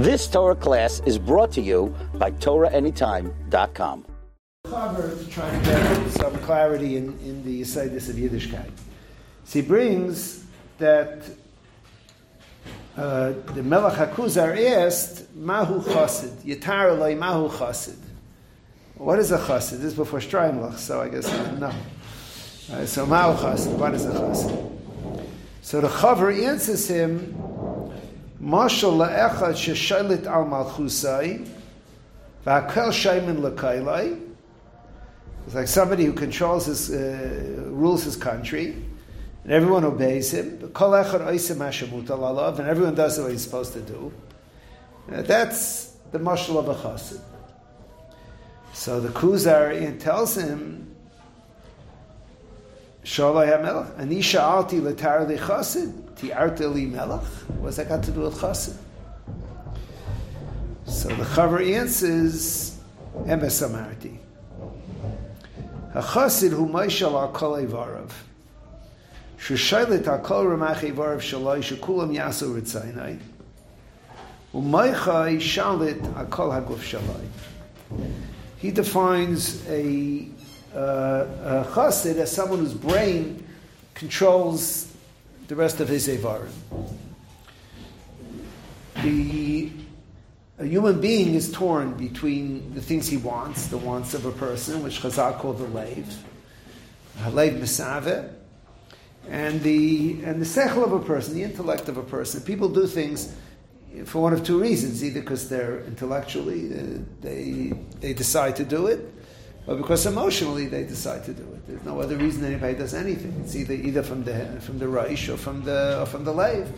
This Torah class is brought to you by TorahAnytime.com. Cover to try to get some clarity in, in the Yisaidis of Yiddishkeit. So he brings that uh, the Melech HaKuzar asked, Mahu Chassid, Yitar Eloi Mahu Chassid. What is a Chassid? This is before Streimlach, so I guess I. Uh, so Mahu Chassid, what is a Chassid? So the Chaver answers him, Mashal la'echad sheshaylit al malchusai, v'akel shaymin l'kailai. It's like somebody who controls his, uh, rules his country, and everyone obeys him. Kol echad oisem hashemutal alav, and everyone does what he's supposed to do. Uh, that's the mashal of a chassid. So the Kuzar tells him, Shalai HaMelech, Ani sha'alti l'tar li ti'arta li melech. What's that got to do with chassid? So the Chaver answers, Emes Amarti. HaChasid hu Maishal al kol evarav. Sheshaylet al kol ramach evarav shalai shekulam yasu ritzaynai. Umaychai shalit al kol haguf shalai. He defines a uh, a chassid as someone whose brain controls the rest of his evarim. The a human being is torn between the things he wants, the wants of a person, which Chazal called the leiv, halev misave, and the and the sechel of a person, the intellect of a person. People do things for one of two reasons: either because they're intellectually uh, they they decide to do it, or because emotionally they decide to do it. There's no other reason anybody does anything. It's either either from the from the Raish or from the or from the Leiv.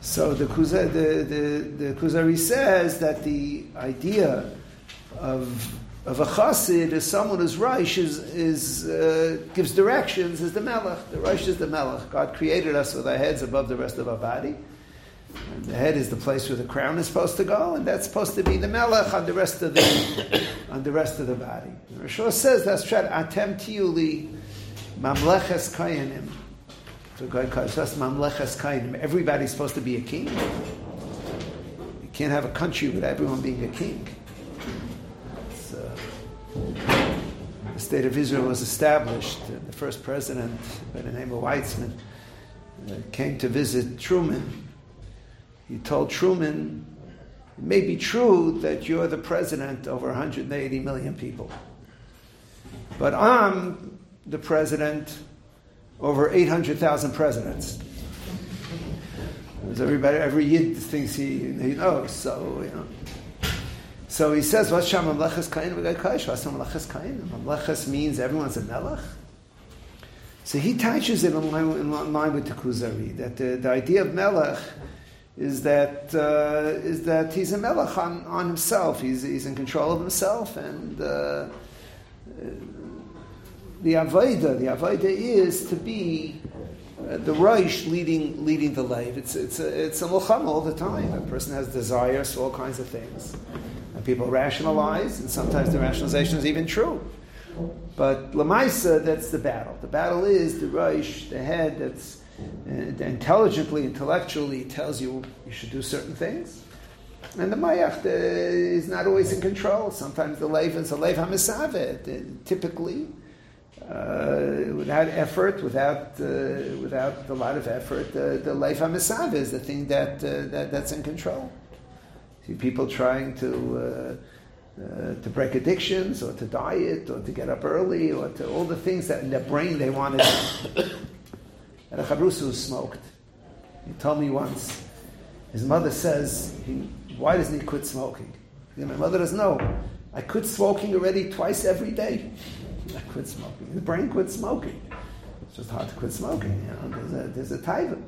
So the, Kuzari, the, the, the Kuzari says that the idea of of a chassid is someone who's Reish is, is uh, gives directions is the Melech. The Reish is the Melech. God created us with our heads above the rest of our body. And the head is the place where the crown is supposed to go, and that's supposed to be the melech on the rest of the on the rest of the body. Roshua says that's true. Atem tiuli mamleches kayanim. So God calls us mamleches kayanim. Everybody's supposed to be a king. You can't have a country with everyone being a king. So, the state of Israel was established. The first president, by the name of Weizmann, uh, came to visit Truman he told Truman, it may be true that you're the president over 180 million people, but I'm the president over 800,000 presidents. Everybody, every yid thinks he, he knows, so, you know. So he says, "What's Sham Mamleches Kain? What's Kain? Means everyone's a melech." So he touches it in line, in line with the Kuzari that the, the idea of melech is that uh, is that he's a melech on, on himself. He's, he's in control of himself, and uh, the avoda the avoda is to be uh, the Reish leading leading the life. It's it's a, it's a mulcham all the time. A person has desires for all kinds of things, and people rationalize, and sometimes the rationalization is even true. But lamaisa, that's the battle. The battle is the Reish, the head that's intelligently, intellectually tells you you should do certain things. And the Mayach uh, is not always in control. Sometimes the Lev is a Lev HaMesavet. Typically, uh, without effort, without, uh, without a lot of effort, uh, the Lev HaMesavet is the thing that, uh, that, that's in control. See people trying to, uh, to break addictions, or to diet, or to get up early, or to all the things that in their brain they want to do and a chabrusu smoked. He told me once, his mother says, he, why doesn't he quit smoking? My mother doesn't know. I quit smoking already twice every day. I quit smoking. His brain quit smoking. It's just hard to quit smoking. You know? There's a, there's a taiva.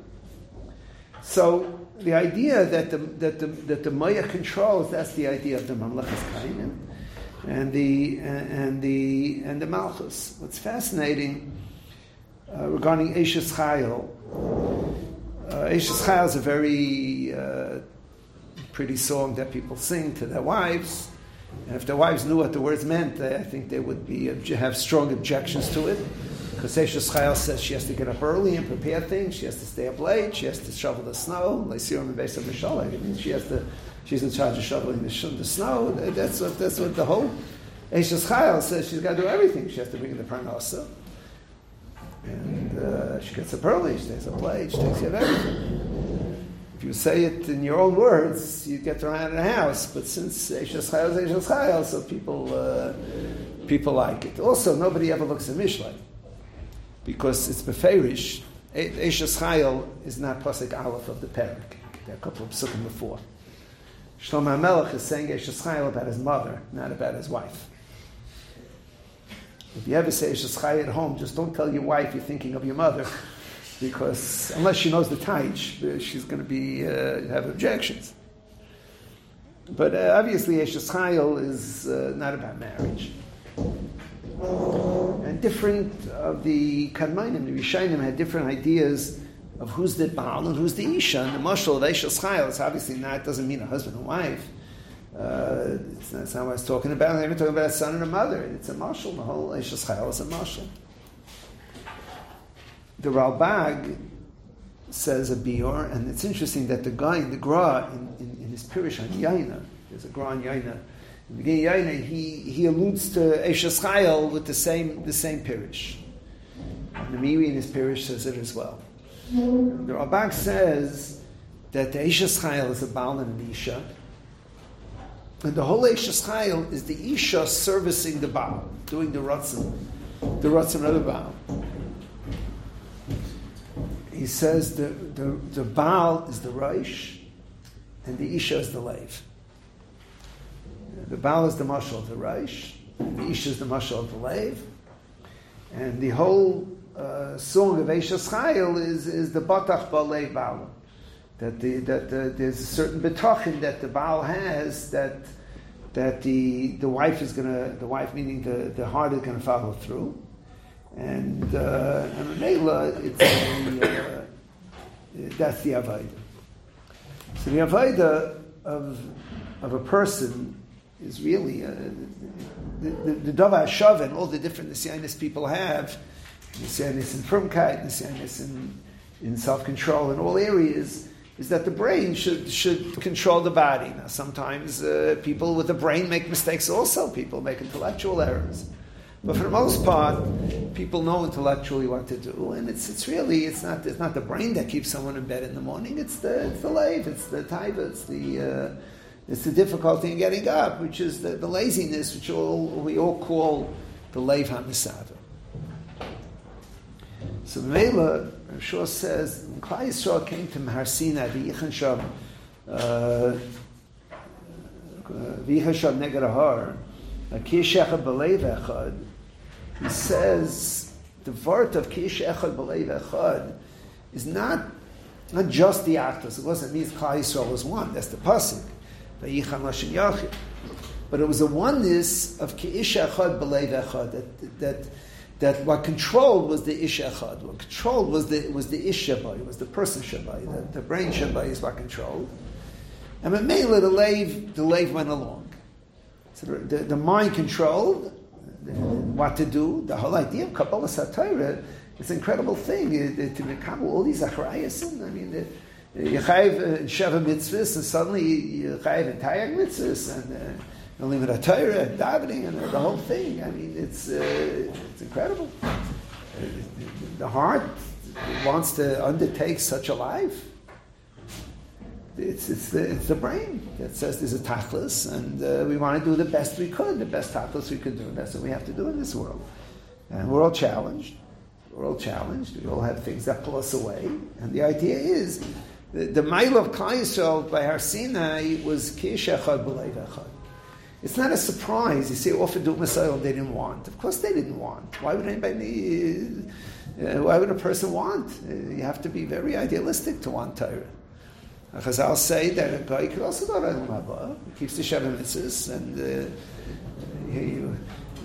So the idea that the that the that the Maya controls that's the idea of the Mamlechas Kainim and the and the and the Malchus. What's fascinating uh, regarding Eishes Chayil. Uh, Eishes Chayil is a very uh, pretty song that people sing to their wives. And if their wives knew what the words meant, I think they would be have strong objections to it. Because Eishes Chayil says she has to get up early and prepare things. She has to stay up late. She has to shovel the snow. She has to. She's in charge of shoveling the, the snow. That's what. That's what the whole Eishes Chayil says. She's got to do everything. She has to bring in the parnasa. And uh, she gets up early. She stays up late. She takes care of everything. If you say it in your own words, you get around in a house. But since Eishes Chayil is Eishes Chayil, so people uh, people like it. Also, nobody ever looks at Mishlei because it's beferish. Eishes Chayil is not pasuk aleph of the parak. There are a couple of psukim before. Shlomo HaMelech is saying Eishes Chayil about his mother, not about his wife. If you ever say Eishes Chayil at home, just don't tell your wife you're thinking of your mother, because unless she knows the taich, she's going to be uh, have objections. But uh, obviously, Eishes Chayil is uh, not about marriage and different of the Kadmainim, the Rishainim had different ideas of who's the Baal and who's the Isha. And the Mashal of Eishas Chayil is obviously not, doesn't mean a husband and wife. Uh, it's not, not what I was talking about. I'm even talking about a son and a mother. It's a Mashal. The whole Eishas Chayil is a Mashal. The Ralbag says a Bior, and it's interesting that the guy in the Gra, in, in, in his Pirish on Yaina, there's a Gra on Yaina, in the beginning of Yaina, he, he alludes to Eshes Chayil with the same, the same pirish. And the Meiri in his pirish says it as well. The Ralbag says that the Eshes Chayil is a Baal and an Isha. And the whole Eshes Chayil is the Isha servicing the Baal, doing the Ratzin, the Ratzin of the Baal. He says the, the, the Baal is the Reish, and the Isha is the Lave. The Baal is the mashal of the Reish, the Ish is the mashal of the Lev, and the whole uh, song of Eishes Chayil is, is the Batach Balei Baal. That, the, that the, there's a certain betachin that the Baal has that that the, the wife is going to, the wife meaning the, the heart is going to follow through. And, uh, and Mela, it's a, uh, that's the Avaida. So the Avaida of, of a person is really uh, the, the, the Dava Hashav and all the different Nisyanis people have, Nisyanis in firmkeit, Nisyanis in, in self-control in all areas, is that the brain should, should control the body. Now, sometimes uh, people with the brain make mistakes also. People make intellectual errors. But for the most part, people know intellectually what to do, and it's, it's really it's not it's not the brain that keeps someone in bed in the morning. It's the it's the lave, it's the taiva, it's the uh, it's the difficulty in getting up, which is the, the laziness, which all, we all call the Leiv HaMisada. So Mela, Shah says, when Klai Yisrael came to Mahar Sinai, the Yichan Shab, uh, Shab Neged Ahar, Kish Echad B'leiv Echad, he says, the vart of Kish Echad B'leiv Echad is not, not just the actors. It wasn't means Klai Yisrael was one. That's the pasuk. But it was a oneness of Ki'isha Echad B'leiv Echad, that, that, that what controlled was the Isha Echad. What controlled was the, was the Ish Shabai, was the person Shabai. The, the brain Shabai is what controlled. And with Mela, the lave, the lave went along. So the, the, the mind controlled what to do. The whole idea of Kabbalah Satira is an incredible thing. It, it, to become all these achrayas. I mean, the, you chayiv uh, sheva mitzvahs, and suddenly you chayiv entire mitzvahs, and uh, limit a Torah davening and the whole thing. I mean, it's uh, it's incredible. The heart wants to undertake such a life. It's, it's, the, it's the brain that says there's a tachlis, and uh, we want to do the best we could, the best tachlis we could do. That's what we have to do in this world. And we're all challenged. We're all challenged. We all have things that pull us away. And the idea is the, the mile of Klai by Har Sinai was Kish Echad B'Leiv Echad. It's not a surprise. You see, do Messiah they didn't want. Of course they didn't want. Why would anybody, uh, why would a person want? Uh, you have to be very idealistic to want Torah. Chazal say that a guy could also go to. He keeps the Sheva Mitzvahs and uh, he, you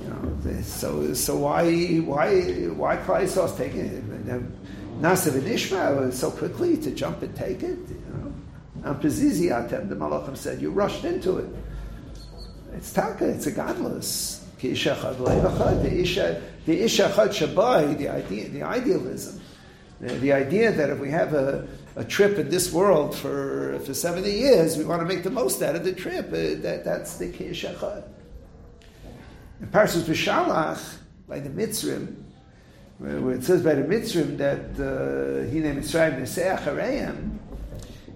know, so, so why, why, why Klai Yisrael's taking it? And Ishmael so quickly to jump and take it. You know? And Pezizi Atem, the Malachim said, you rushed into it. It's taka, it's a godless. The ish, the ish echad shabai, the idea, the idealism, the, idea that if we have a, a trip in this world for, for 70 years, we want to make the most out of the trip. Uh, that, that's the Ki ish echad. In Parshas B'Shalach, by the Mitzrim, where it says by the Mitzrim that Hine Mitzrayim Neseach Hareim,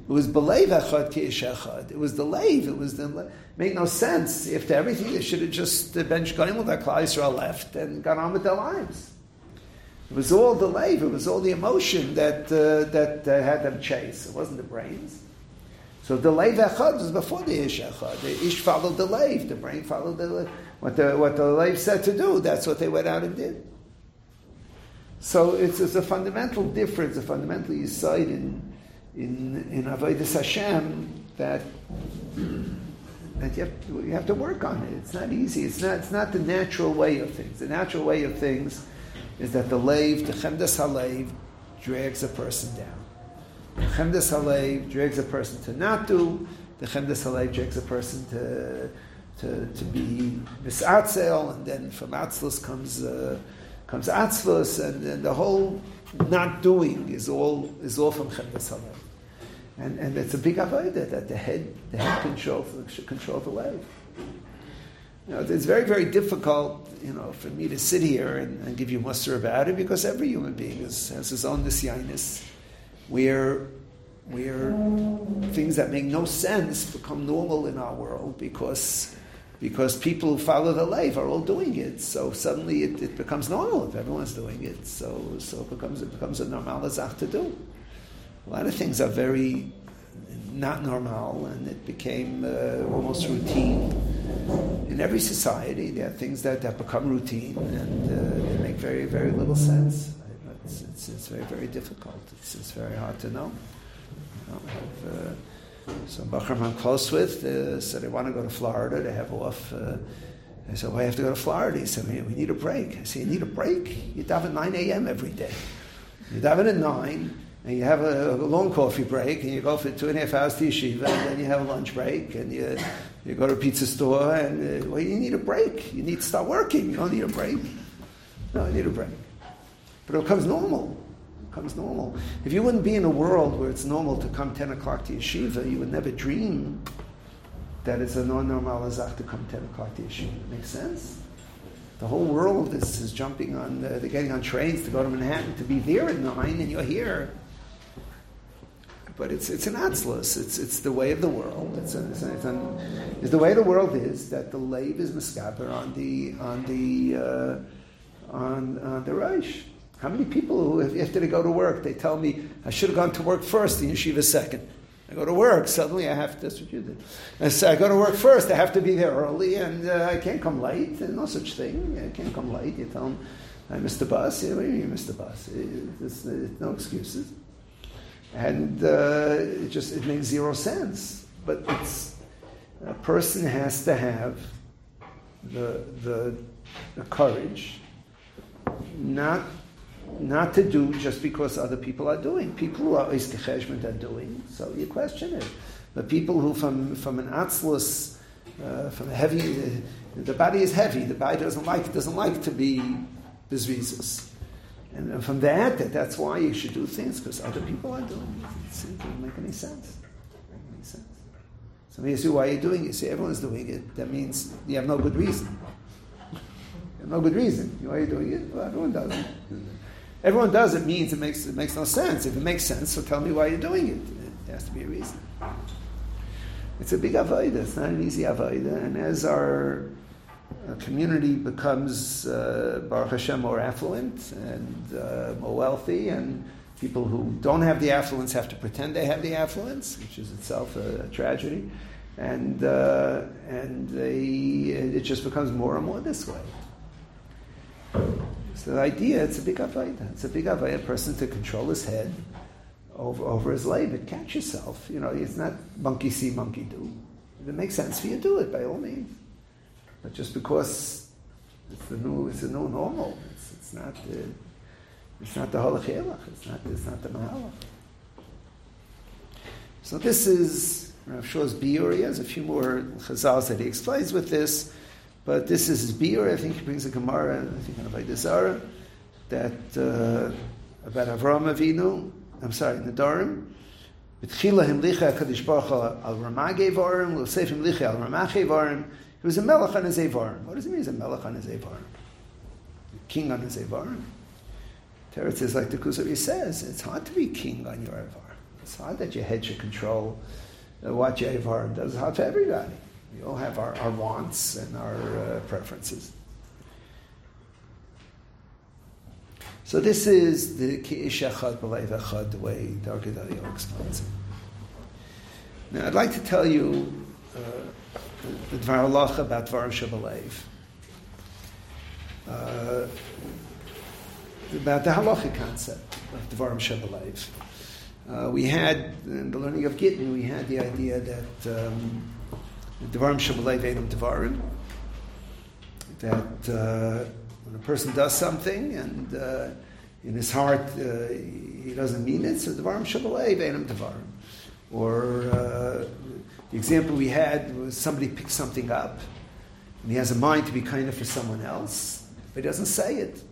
it was believe echad ki echad. It was the lave. It was the made no sense. After everything, they should have just been shkoim with Klal Yisrael left and gone on with their lives. It was all the lave. It was all the emotion that uh, that uh, had them chase. It wasn't the brains. So the lave echad was before the ish echad. The ish followed the lave. The brain followed the what the what the lave said to do. That's what they went out and did. So it's, it's a fundamental difference, a fundamental insight in in in avodas Hashem that that you have, to, you have to work on it. It's not easy. It's not it's not the natural way of things. The natural way of things is that the lave, the chemdas halev, drags a person down. The chemdas halev drags a person to not do. The chemdas halev drags a person to to, to be misatzel, and then from atzlus comes. Uh, comes atzvus, and, and the whole not doing is all is all from chemdas. And, and it's a big avodah that the head the head controls should control the leg. You know, it's very very difficult, you know, for me to sit here and, and give you muster about it because every human being is, has his own nisyainis, where where things that make no sense become normal in our world because because people who follow the life are all doing it. So suddenly it, it becomes normal if everyone's doing it. So so it becomes it becomes a normal azach to do. A lot of things are very not normal, and it became uh, almost routine. In every society, there are things that, that become routine, and uh, they make very very little sense. It's, it's, it's very very difficult. It's, it's very hard to know. have, uh, so Bachram I'm close with uh, said, I want to go to Florida to have off. Uh, I said, well, I have to go to Florida. He said, we need a break. I said, you need a break? You daven at 9 a.m. every day. You daven at 9, and you have a, a, long coffee break, and you go for two and a half hours to yeshiva, and then you have a lunch break, and you, you go to a pizza store, and, uh, well, you need a break. You need to start working. You don't need a break. No, you need a break. But it becomes normal It becomes normal. If you wouldn't be in a world where it's normal to come 10 o'clock to yeshiva, you would never dream that it's a non-normal azach to come 10 o'clock to yeshiva. Makes sense? The whole world is, is jumping on, the, they're getting on trains to go to Manhattan to be there at 9 and you're here. But it's, it's an atzlus. It's, it's the way of the world. It's, it's, it's, it's the way the world is that the lave is miskaber on the, on the, uh, on, on the Reish. How many people who, after they go to work, they tell me, I should have gone to work first and yeshiva second. I go to work, suddenly I have to, that's what you did. I say, I go to work first, I have to be there early, and uh, I can't come late. No such thing. I can't come late. You tell them, I missed the bus. Yeah, what do you mean you missed the bus? No excuses. And uh, it just, it makes zero sense. But it's, a person has to have the, the, the courage not not to do just because other people are doing. People who are Iskecheshment are doing, so you question it. But people who from, from an atzlus, uh, from a heavy, uh, the body is heavy, the body doesn't like, doesn't like to be bizvizus. And from that, that, that's why you should do things, because other people are doing it. It doesn't make any sense. Make any sense. So you say, why are you doing it? You say, everyone's doing it. That means you have no good reason. You have no good reason. Why are you doing it? Well, everyone does it everyone does it means it makes, it makes no sense. If it makes sense, so tell me why you're doing it. There has to be a reason. It's a big avodah. It's not an easy avodah. And as our uh, community becomes, uh, Baruch Hashem, more affluent and uh, more wealthy, and people who don't have the affluence have to pretend they have the affluence, which is itself a, a tragedy. And, uh, and they, it just becomes more and more this way. So the idea, it's a big avodah. It's a big avodah, a person to control his head over, over his labor. Catch yourself. You know, it's not monkey see, monkey do. If it makes sense for you, to do it by all means. But just because it's the new, it's the new normal. It's, it's not the, it's not the halach It's not, it's not the mahalach. So this is Rav Shaw's biur. He has a few more chazals that he explains with this. But this is his beer. I think he brings a Gemara, I think in Avodah Zarah, that uh, about Avraham Avinu. I'm sorry, Nadarim. B'tchila himlicha Hakadosh Baruch al Ramah Gevarim, L'osef himlicha al Ramah Gevarim. He was a melech on his Evarim. What does it mean? He's a melech on his Evarim. King on his Evarim. Teretz is like the Kuzari says, it's hard to be king on your Evarim. It's hard that your head should control uh, what your Evarim does. Hard for everybody. We all have our, our wants and our uh, preferences. So this is the Ki'ish Echad B'Leiv Echad, the way Darkei explains it. Now I'd like to tell you the Dvar Halacha about Dvarim Shabalev. Uh, about the halachic concept of Dvarim Shabalev. Uh, we had, in the learning of Gittin, we had the idea that um, Devarim Shabbalei Vedam Devarim. That uh, when a person does something and uh, in his heart uh, he doesn't mean it, so Devarim Shabbalei Vedam Devarim. Or uh, example we had was somebody picks something up and he has a mind to be kinder for someone else, but he doesn't say it.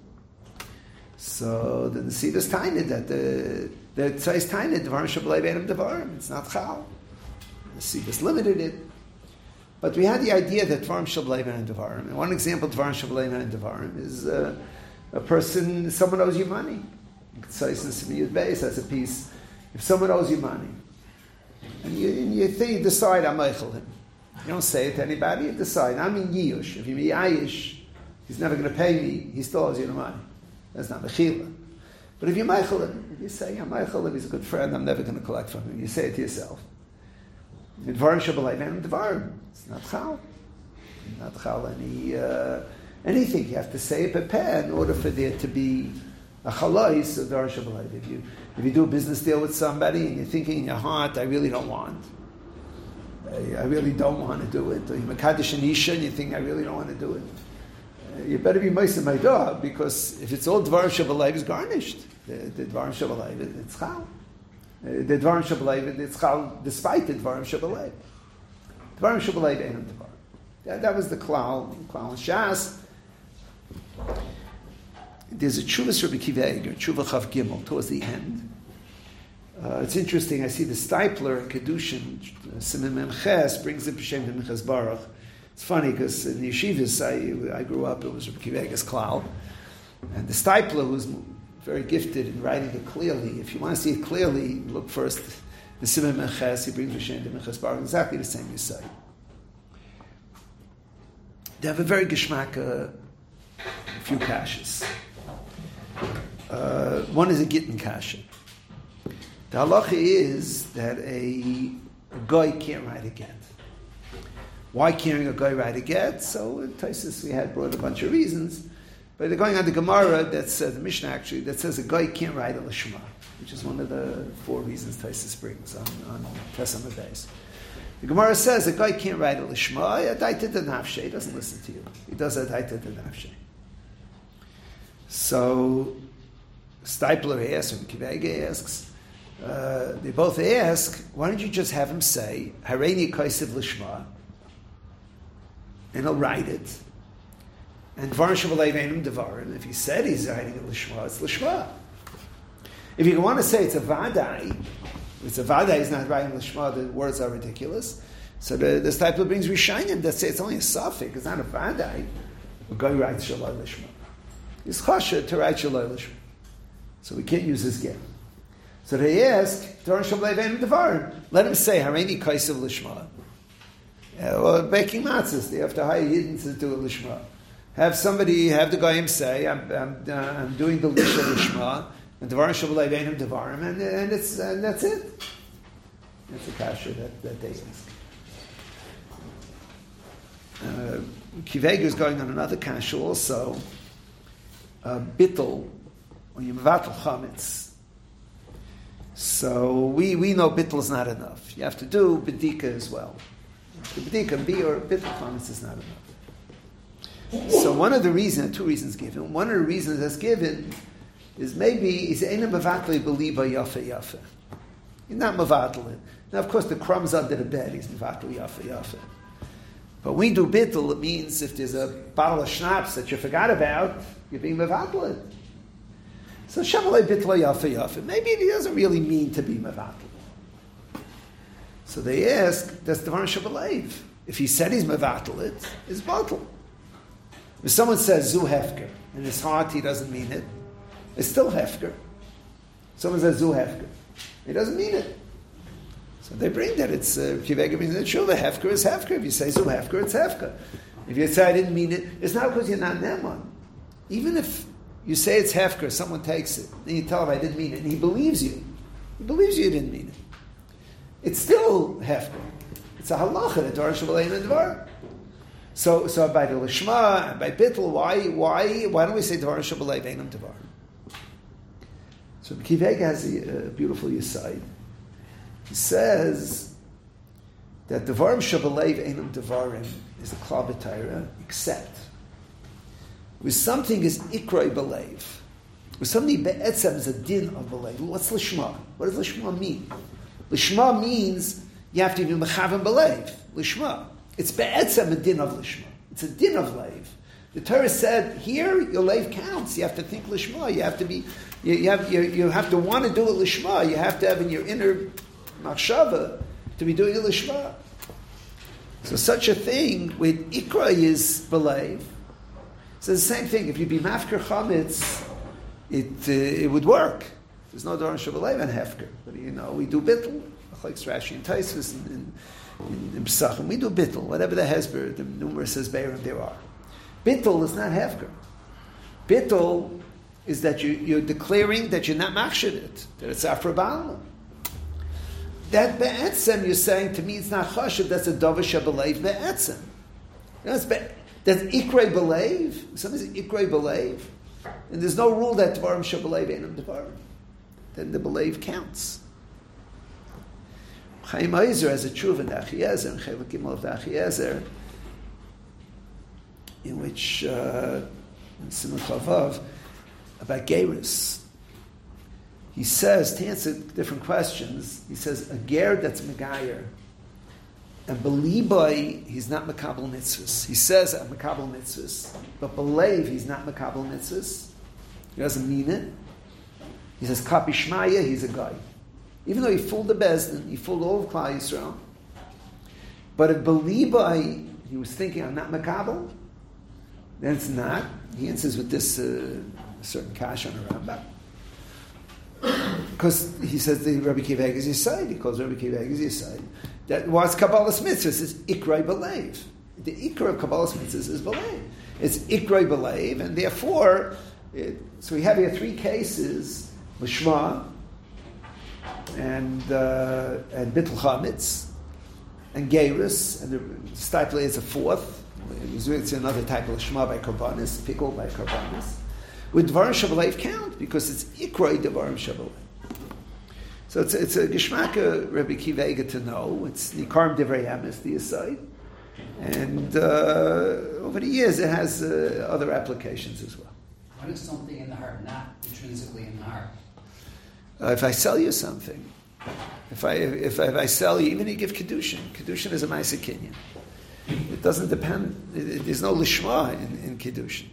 So the Nesidas tiny that the the Tzais tiny Devarim Shabbalei Vedam Devarim. It's not Chal. The Nesidas limited it. But we had the idea that Dvarim Shableiman and Devarim. And one example of Dvarim Shableiman and Devarim is uh, a person, someone owes you money. Tzais and Simiyud Beis a piece. If someone owes you money, and you, you think, you decide, I'm Eichel him. You don't say it to anybody, you decide, I'm in Yiyush. If you're Yish, he's never going to pay me, he still owes you the money. That's not Mechila. But if you're Michael, you say, I'm Michael, he's a good friend, I'm never going to collect from him. You say it to yourself. Dvarim Shabbalai and Dvarim. It's not Chal. Not Chal any, uh, anything. You have to say it peh in order for there to be a of Dvarim Shabbalai. If you, if you do a business deal with somebody and you're thinking in your heart, I really don't want. I, I really don't want to do it. Or you're Makadish and Isha and you think, I really don't want to do it. Uh, you better be Meister my dog because if it's all Dvarim Shabbalai, it's garnished. The, the Shabbalai, it's Chal. The Dvarim Shabbalayv, it's chal despite the Dvarim Shabbalayv. Dvarim Shabbalayv ain't Dvarim. That, that was the klal, klal shas. There's a Chuvas Rabbi Kiva Eger, Chuvah Chav Gimel, towards the end. Uh, it's interesting, I see the Steipler in Kedushin, Simon Memches, brings it B'Shem Minchas Baruch. It's funny because in the yeshivas I, I grew up, it was Rabbi Kiva Eger's klal. And the Steipler, who's very gifted in writing it clearly. If you want to see it clearly, look first the Simon Menches, he brings Hashem to Menches Bar, exactly the same you say. They have a very geschmack, uh, a few kashas. Uh, one is a gittin kasha. The halacha is that a, a guy can't write a get. Why can't a guy write a get? So in Taisus we had brought a bunch of reasons. But they're going on the Gemara that says, the Mishnah actually, that says a guy can't write a Lishma, which is one of the four reasons Taisus brings on, on Pesach days. The Gemara says a guy can't write a Lishma, Adaita the Nafshe, he doesn't listen to you. He does the Nafshe. So, Steipler asks, and Kivege asks, uh, they both ask, why don't you just have him say, Hareini Kaisiv Lishma, and he'll write it, and Devarim, if he said he's writing it Lishma, it's Lishma. If you want to say it's a Vadai, it's a Vadai, he's not writing Lishma, the words are ridiculous. So the, this type of brings Rishonim that say it's only a suffix, it's not a Vadai. A guy writes Shalai Lishma. It's chasha to write Shalai Lishma. So we can't use his get. So they ask, let him say, Hareini Kaisav Lishma. Uh, well, baking matzahs, they have to hire Yidden to do a Lishma have somebody, have the guy him say, I'm, I'm, uh, I'm doing the Lisha Lishma, and Devarim Shabbalai Veinim Devarim, and, and, it's, and that's it. That's the kasha that, that they ask. Uh, Kivega is going on another kasha also. Uh, bittel, when you mevatel chametz. So we, we know bittel is not enough. You have to do bedika as well. The bedika, be or bittel chametz is not enough. So one of the reasons, two reasons given, one of the reasons that's given is maybe he's ain't mavatli believe yafa yafa. He's not mavatli. Now, of course, the crumbs under the bed, he's mavatli yafa yafa. But when we do bittul, it means if there's a bottle of schnapps that you forgot about, you're being mevatel. So shamalei bitlo yafa. Maybe he doesn't really mean to be mevatel. So they ask, does the varnish believe? If he said he's mevatel it, it's bottle. If someone says zu hefker, in his heart he doesn't mean it, it's still hefker. Someone says zu hefker, he doesn't mean it. So they bring that it's uh, kivega means that sure the hefker is hefker. If you say zu hefker, it's hefker. If you say I didn't mean it, it's not because you're not neman. Even if you say it's hefker, someone takes it, and you tell him I didn't mean it, and he believes you. He believes you didn't mean it. It's still hefker. It's a halacha that Dvar Shabbalayim and Dvar. So, so by the Lishma and by Bittel, why, why, why don't we say Dvar Shabbalayim Einam Dvar? So Kivega has a, a beautiful Yisai. He says that Devarim Shabbalayim Einam Devarim is a Klabataira, except with something is Ikrai Belev. With something Be'etzem is a din of Belev. What's Lishma? What does Lishma mean? Lishma means you have to be mechavan belev. Lishma. It's be'etzem a din of lishma. It's a din of leiv. The Torah said here your leiv counts. You have to think lishma. You have to be. You, you have you, you, have to want to do it lishma. You have to have in your inner machshava to be doing it lishma. So such a thing with ikra is belev. So the same thing. If you be mafker chametz, it uh, it would work. There's no Doran Shabbalayv and Hefker. But you know, we do bittul, like Rashi and Taisus and in Pesachim. We do bittul, whatever the Hesber, the numerous Hesberim there are. Bittul is not Hefker. Bittul is that you, are declaring that you're not machshid it, that it's Afrabala. That be'etzem, you're saying to me, it's not chashiv, that's a dova shabbalev be'etzem. That's, be, that's ikrei belev. Something's ikrei belev. And there's no rule that dvarim shabbalev ain't dvarim then the belief counts. Chaim Oizer has a truv in the Achiezer, Chelak Gimel of the Achiezer, in which, uh, in Simon Chavav, about Geirus. He says, to answer different questions, he says, a ger that's Megayer, and believe he's not Makabal Mitzvahs. He says, I'm Makabal Mitzvahs, but believe he's not Makabal Mitzvahs. He doesn't mean it. He says, Kapi Shmaya, he's a guy. Even though he fooled the Bezdin, he fooled all of Klal Yisrael. But if Belibai, he was thinking, I'm not Makabal, then it's not. He answers with this uh, certain cash on the Rambam. Because he says the Rabbi Kiva is his side. He calls Rabbi Kiva is his side. That was Kabbalah's mitzvahs is Ikrai Belev. The Ikra of Kabbalah's mitzvahs is Belev. It's Ikrai Belev, and therefore, it, so we have here three cases Lishma, and uh, and Bittul Chametz, and Geirus, and the Stiple is a fourth. It's another type of Lishma by Karbanis, pickle by Karbanis. With Dvarim Shabbalev count because it's Ikroi Dvarim Shabbalev. So it's, it's a Geshmaka Rebbe Kivega to know. It's Nikarim Divrei Emes, the aside. And uh, over the years, it has uh, other applications as well. What is something in the heart, not intrinsically in the heart? Uh, if I sell you something, if I, if, if I sell you, even you give Kedushin, Kedushin is a Maisa Kenyan. It doesn't depend, it, there's no Lishma in, in Kedushin.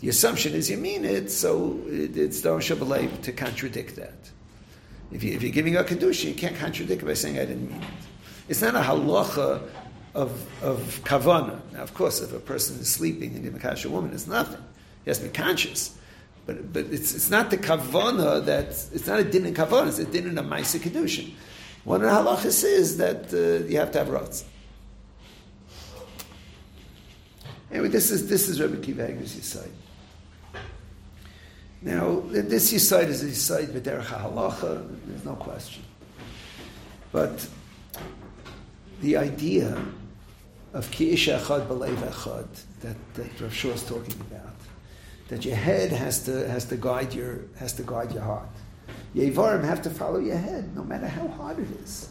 The assumption is you mean it, so it, it's Don Shabbalay to contradict that. If, you, you're giving a Kedushin, you can't contradict by saying I didn't mean it. It's not a halacha of, of kavana. Now, of course, if a person is sleeping and you a woman, it's nothing. He has to be conscious. But, but it's, it's not the kavana that, it's not a din in kavana, it's a din in a maisa kedushin. One of the halachas is that uh, you have to have rotz. Anyway, this is, this is Rabbi Kiva Eger's Yisai. Now, this Yisai is a Yisai b'derech halacha, there's no question. But the idea of ki isha echad b'leiv echad that, that Rav Shua is talking about, that your head has to, has to guide your has to guide your heart. Yevarim have to follow your head, no matter how hard it is.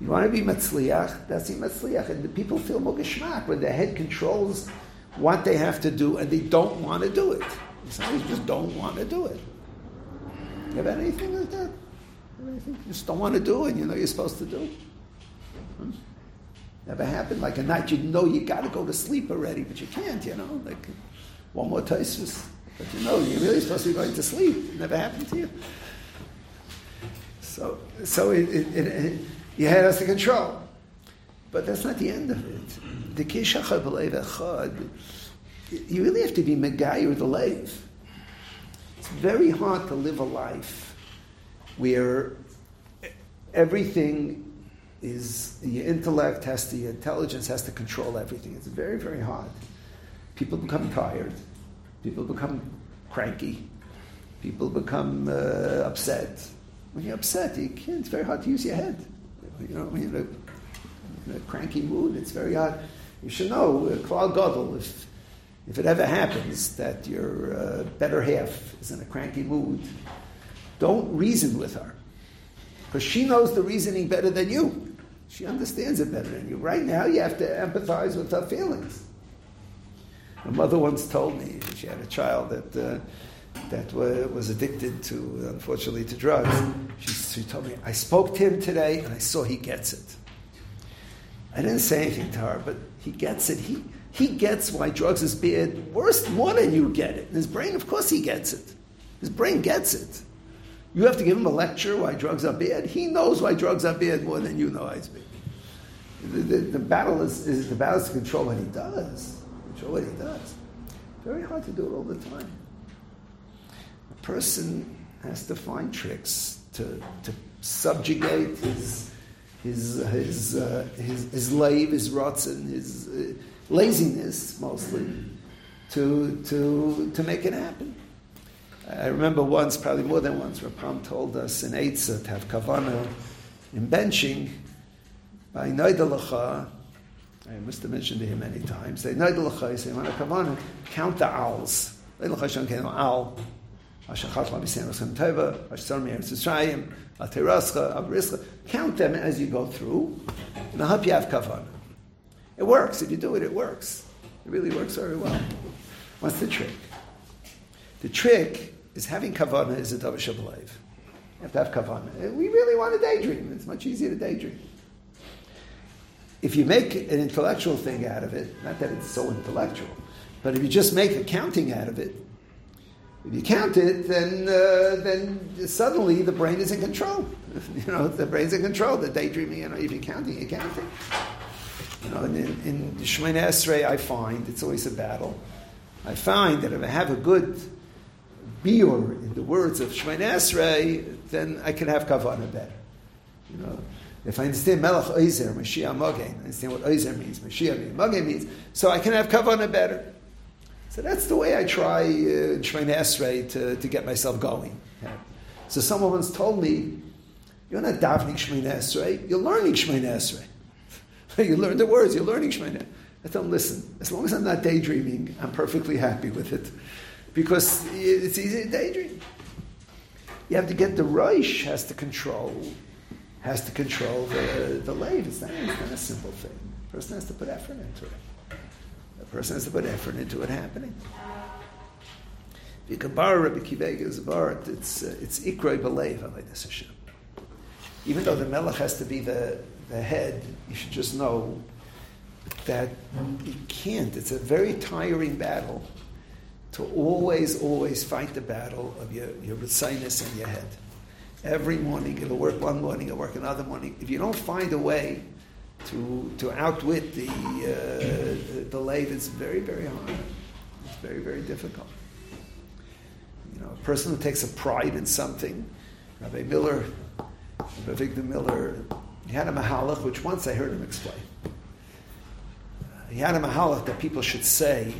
You want to be matzliach, that's the matzliach. And the people feel mogeshmak when their head controls what they have to do and they don't want to do it. Some just don't want to do it. You have anything like that? Anything you just don't want to do and you know you're supposed to do? Hmm? Never happened. Like a night you know you got to go to sleep already, but you can't, you know. Like one more Taisus. But you know, you're really supposed to be going to sleep. It never happened to you. So, so it, it, it, it you had us to control. But that's not the end of it. The Kishacha Echad, you really have to be Megayer the Lev. It's very hard to live a life where everything is, your intellect has to, your intelligence has to control everything. It's very, very hard. People become tired. People become cranky. People become uh, upset. When you're upset, you can't, it's very hard to use your head. You know, when you're in a cranky mood, it's very hard. You should know, uh, Klal Gadol, if, if it ever happens that your uh, better half is in a cranky mood, don't reason with her. Because she knows the reasoning better than you. She understands it better than you. Right now, you have to empathize with her feelings. My mother once told me she had a child that uh, that was addicted to, unfortunately, to drugs. She, she told me, I spoke to him today and I saw he gets it. I didn't say anything to her, but he gets it. He, he gets why drugs is bad worse, more than you get it. In his brain, of course, he gets it. His brain gets it. You have to give him a lecture why drugs are bad. He knows why drugs are bad more than you know why it's bad. The, the, the battle is, is the battle is to control what he does. Control what he does. Very hard to do it all the time A person has to find tricks to, to subjugate his his his uh, his, his lave, his his uh, laziness mostly, to to to make it happen. I remember once, probably more than once, Rapam told us in Eitzah to have kavana in benching by Noidalacha. I must have mentioned to him many times. They Noidalacha, you say, when kavana, count the owls. Owl, Count them as you go through, and I hope you have kavanah. It works. If you do it, it works. It really works very well. What's the trick? The trick is having kavanah is a davar. You have to have kavanah. We really want to daydream. It's much easier to daydream. If you make an intellectual thing out of it, not that it's so intellectual, but if you just make a counting out of it, if you count it, then uh, then suddenly the brain is in control. you know, the brain's in control. The daydreaming, you know, you're counting, you're counting. You know, in, in Shemoneh Esrei, I find it's always a battle. I find that if I have a good biur in the words of Shemoneh Esrei, then I can have kavana better. You know, if I understand Melech Oizer, Mashiach Mogen, I understand what Oizer means, Mashiach means, Mogen means, so I can have kavana better. So that's the way I try uh, Shemay Esrei to, to get myself going. Yeah. So someone once told me, you're not davening Shemay Esrei, you're learning Shemay Esrei. you learn the words, you're learning Shemay I tell them, listen, as long as I'm not daydreaming, I'm perfectly happy with it. Because it's easy to daydream. You have to get the Rosh has to control, has to control the, the late. It's not, it's not a simple thing. The person has to put effort into it A person has to put effort into it happening. If you borrow Rabbi Kivega's bar, it's uh, it's ikroi belev Hashem. Even though the melech has to be the, the head, you should just know that you can't. It's a very tiring battle to always, always fight the battle of your, your sinus and your head. Every morning, it'll work one morning, it'll work another morning. If you don't find a way to, to outwit the, uh, the lathe is very, very hard. It's very, very difficult. You know, a person who takes a pride in something, Rabbi Miller, Rabbi Victor Miller, he had a mahalach, which once I heard him explain. He had a mahalach that people should say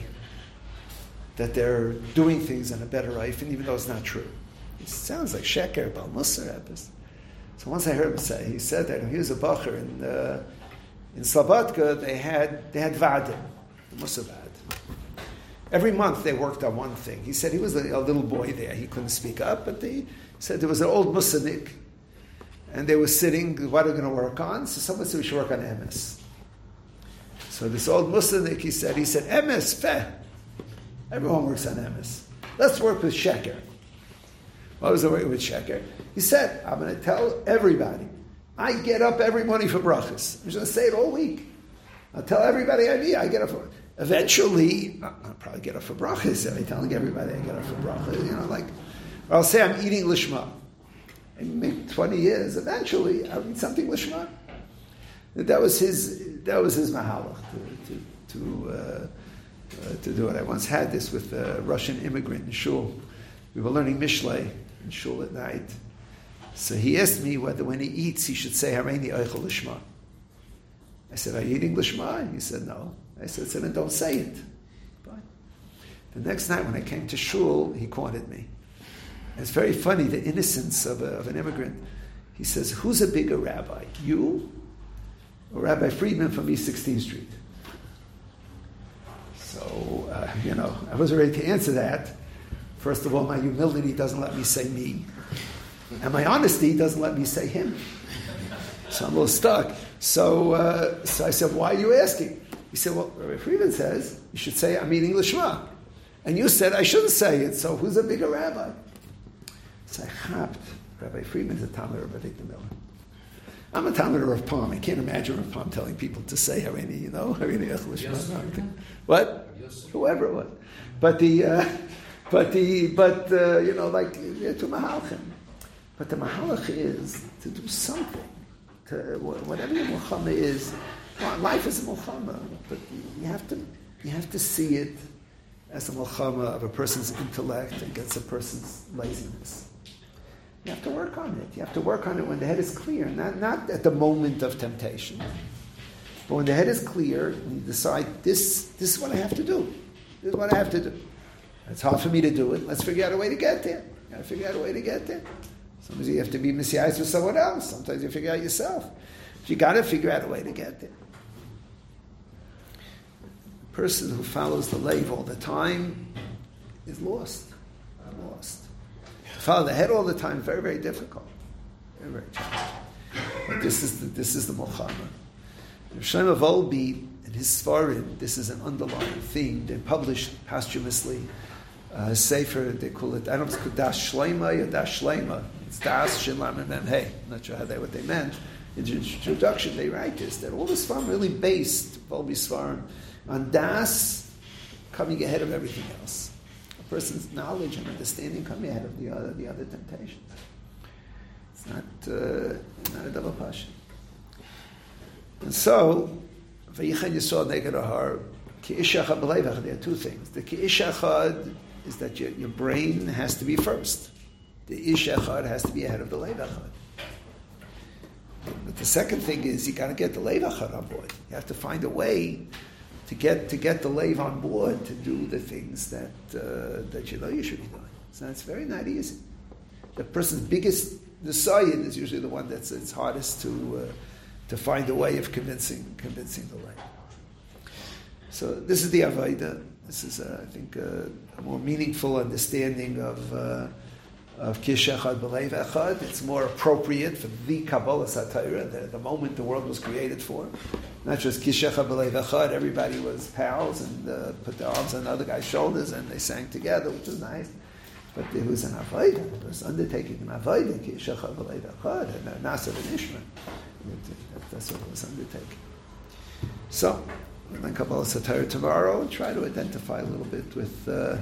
that they're doing things in a better life, and even though it's not true. It sounds like Sheker, Bal Musar, So once I heard him say, he said that he was a bacher, and uh, in Slobodka, they had, they had vadim, musavad. Every month they worked on one thing. He said he was a, a little boy there. He couldn't speak up, but they said there was an old musadik, and they were sitting, what are we going to work on? So someone said we should work on emes. So this old musadik, he said, he said, emes, feh. Everyone works on emes. Let's work with Sheker. What was the way with Sheker? He said, I'm going to tell everybody I get up every morning for brachas. I'm just going to say it all week. I'll tell everybody I meet. I get up for. Eventually, I'll probably get up for brachas. I'm telling everybody I get up for brachas. You know, like, or I'll say I'm eating lishma. Maybe 20 years, eventually, I'll eat something lishma. That was his. That was his mahalach to to to, uh, uh, to do it. I once had this with a Russian immigrant in shul. We were learning Mishlei in shul at night. So he asked me whether when he eats he should say Hareini Eichel Lishma. I said, Are you eating Lishma? He said, No. I said, So then don't say it. Fine. The next night when I came to shul, he cornered me. It's very funny, the innocence of, a, of an immigrant. He says, Who's a bigger rabbi, you or Rabbi Friedman from East 16th Street? So, uh, you know, I wasn't ready to answer that. First of all, my humility doesn't let me say me. And my honesty doesn't let me say him. So I'm a little stuck. So, uh, so I said, Why are you asking? He said, Well, Rabbi Friedman says you should say, I'm eating Lishma. And you said I shouldn't say it, so who's a bigger rabbi? So I hopped. Rabbi Friedman's a Talmid of Avigdor Miller. I'm a Talmid of Pam. I can't imagine Rav Pam telling people to say Harini, you know, Harini Lishma. What? Whoever it was. But the, uh, but the, but, uh, you know, like, to Mahalchim. But the mahalach is to do something. To, whatever your mulchama is, well, life is a mulchama, but you have to you have to see it as a mulchama of a person's intellect against a person's laziness. You have to work on it. You have to work on it when the head is clear, not, not at the moment of temptation. But when the head is clear, you decide, this, this is what I have to do. This is what I have to do. It's hard for me to do it. Let's figure out a way to get there. You Gotta figure out a way to get there. Sometimes you have to be messiahs with someone else. Sometimes you figure out yourself. But you got to figure out a way to get there. A person who follows the Lev all the time is lost. Lost. Follow the head all the time, very, very difficult. Very, very challenging. This is the, this is the Mulchama. Shlomo Wolbe, and his Svarim, this is an underlying theme. They published posthumously uh, Sefer, they call it, I don't know if it's Das Shlema or Das Shlema. It's Das, Shin, Lam, Mem, Hey. I'm not sure how they, what they meant. In the introduction, they write this, that all the Svarim really based, Wolbe Svarim, on Das coming ahead of everything else. Person's knowledge and understanding coming ahead of the other, the other temptations. It's not, uh, not a double passion. And so, Vayichan Yisrael Neged Ahar, Ki'ishachad B'leivach, there are two things. The Ki'ishachad is that your, your brain has to be first. The Ish Echad has to be ahead of the Lev But the second thing is you got to get the Lev Echad on board. You have to find a way to get to get the Lev on board to do the things that uh, that you know you should be doing. So it's very not easy. The person's biggest Sayyid is usually the one that's it's hardest to uh, to find a way of convincing convincing the Lev. So this is the Avodah. This is, uh, I think, uh, a more meaningful understanding of of Kishachad B'Leiv Echad. It's more appropriate for the Kabbalas Torah, the, the moment the world was created for. Not just Kishachad B'Leiv Echad, everybody was pals and uh, put their arms on the other guy's shoulders and they sang together, which was nice. But it was an Avodah, it was undertaking an Avodah, Kishachad B'Leiv Echad, and a Na'aseh V'nishma. That's what it was undertaking. So, on Kabbalas Torah tomorrow and try to identify a little bit with uh,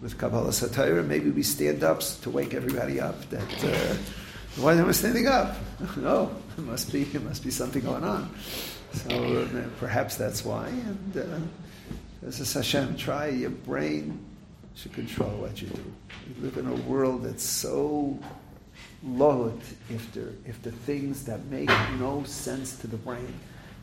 with Kabbalas Torah. Maybe we stand up to wake everybody up. That uh, why am I standing up? no, it must be it must be something going on. So uh, perhaps that's why. And uh, as a Hashem, try your brain should control what you do. We live in a world that's so loaded if the if the things that make no sense to the brain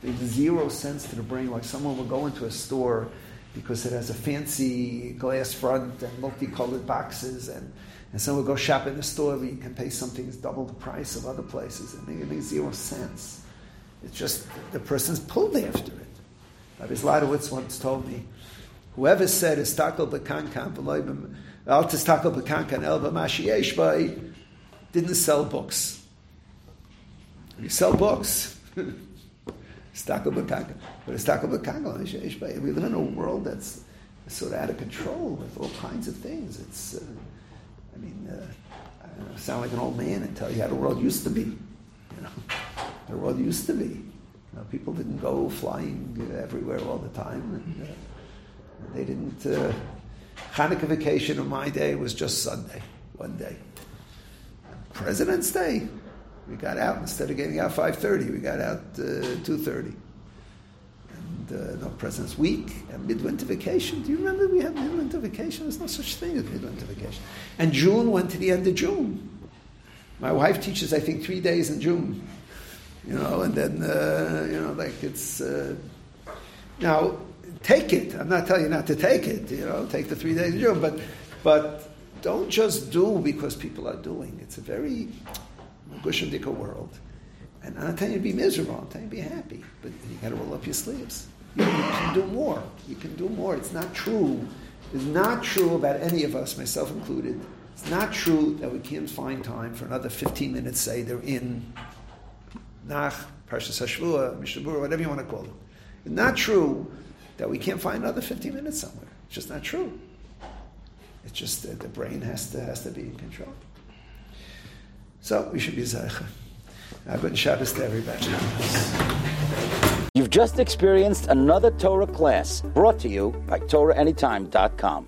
there's zero sense to the brain, like someone will go into a store because it has a fancy glass front and multicolored boxes, and, and someone will go shop in the store where you can pay something that's double the price of other places. and it makes zero sense. It's just the person's pulled after it. Rabbi Zlotowitz once told me, whoever said istakel b'kankan al tistakel b'kankan el b'mashiyeshbai didn't sell books. You sell books. B'kanka. But a b'kanka, we live in a world that's sort of out of control with all kinds of things. It's, uh, I mean, uh, I know, sound like an old man and tell you how the world used to be. You know, the world used to be. You know, people didn't go flying everywhere all the time. And, uh, they didn't. Uh, Hanukkah vacation on my day was just Sunday, one day. President's Day, we got out instead of getting out 5:30, we got out uh, 2:30. And uh, no President's Week and midwinter vacation. Do you remember we had midwinter vacation? There's no such thing as midwinter vacation. And June went to the end of June. My wife teaches, I think, three days in June. You know, and then uh, you know, like it's uh, now take it. I'm not telling you not to take it. You know, take the three days in June, but but don't just do because people are doing. It's a very gushandika world. And I'm not telling you to be miserable. I'm telling you to be happy. But you got to roll up your sleeves. You, can do more. You can do more. It's not true. It's not true about any of us, myself included. It's not true that we can't find time for another 15 minutes, say they're in Nach, Parshas Hashvua, Mishnah Berurah, whatever you want to call it. It's not true that we can't find another 15 minutes somewhere. It's just not true. It's just that the brain has to, has to be in control. So we should be Zaycha. Uh, good Shabbos to everybody. You've just experienced another Torah class brought to you by TorahAnytime.com.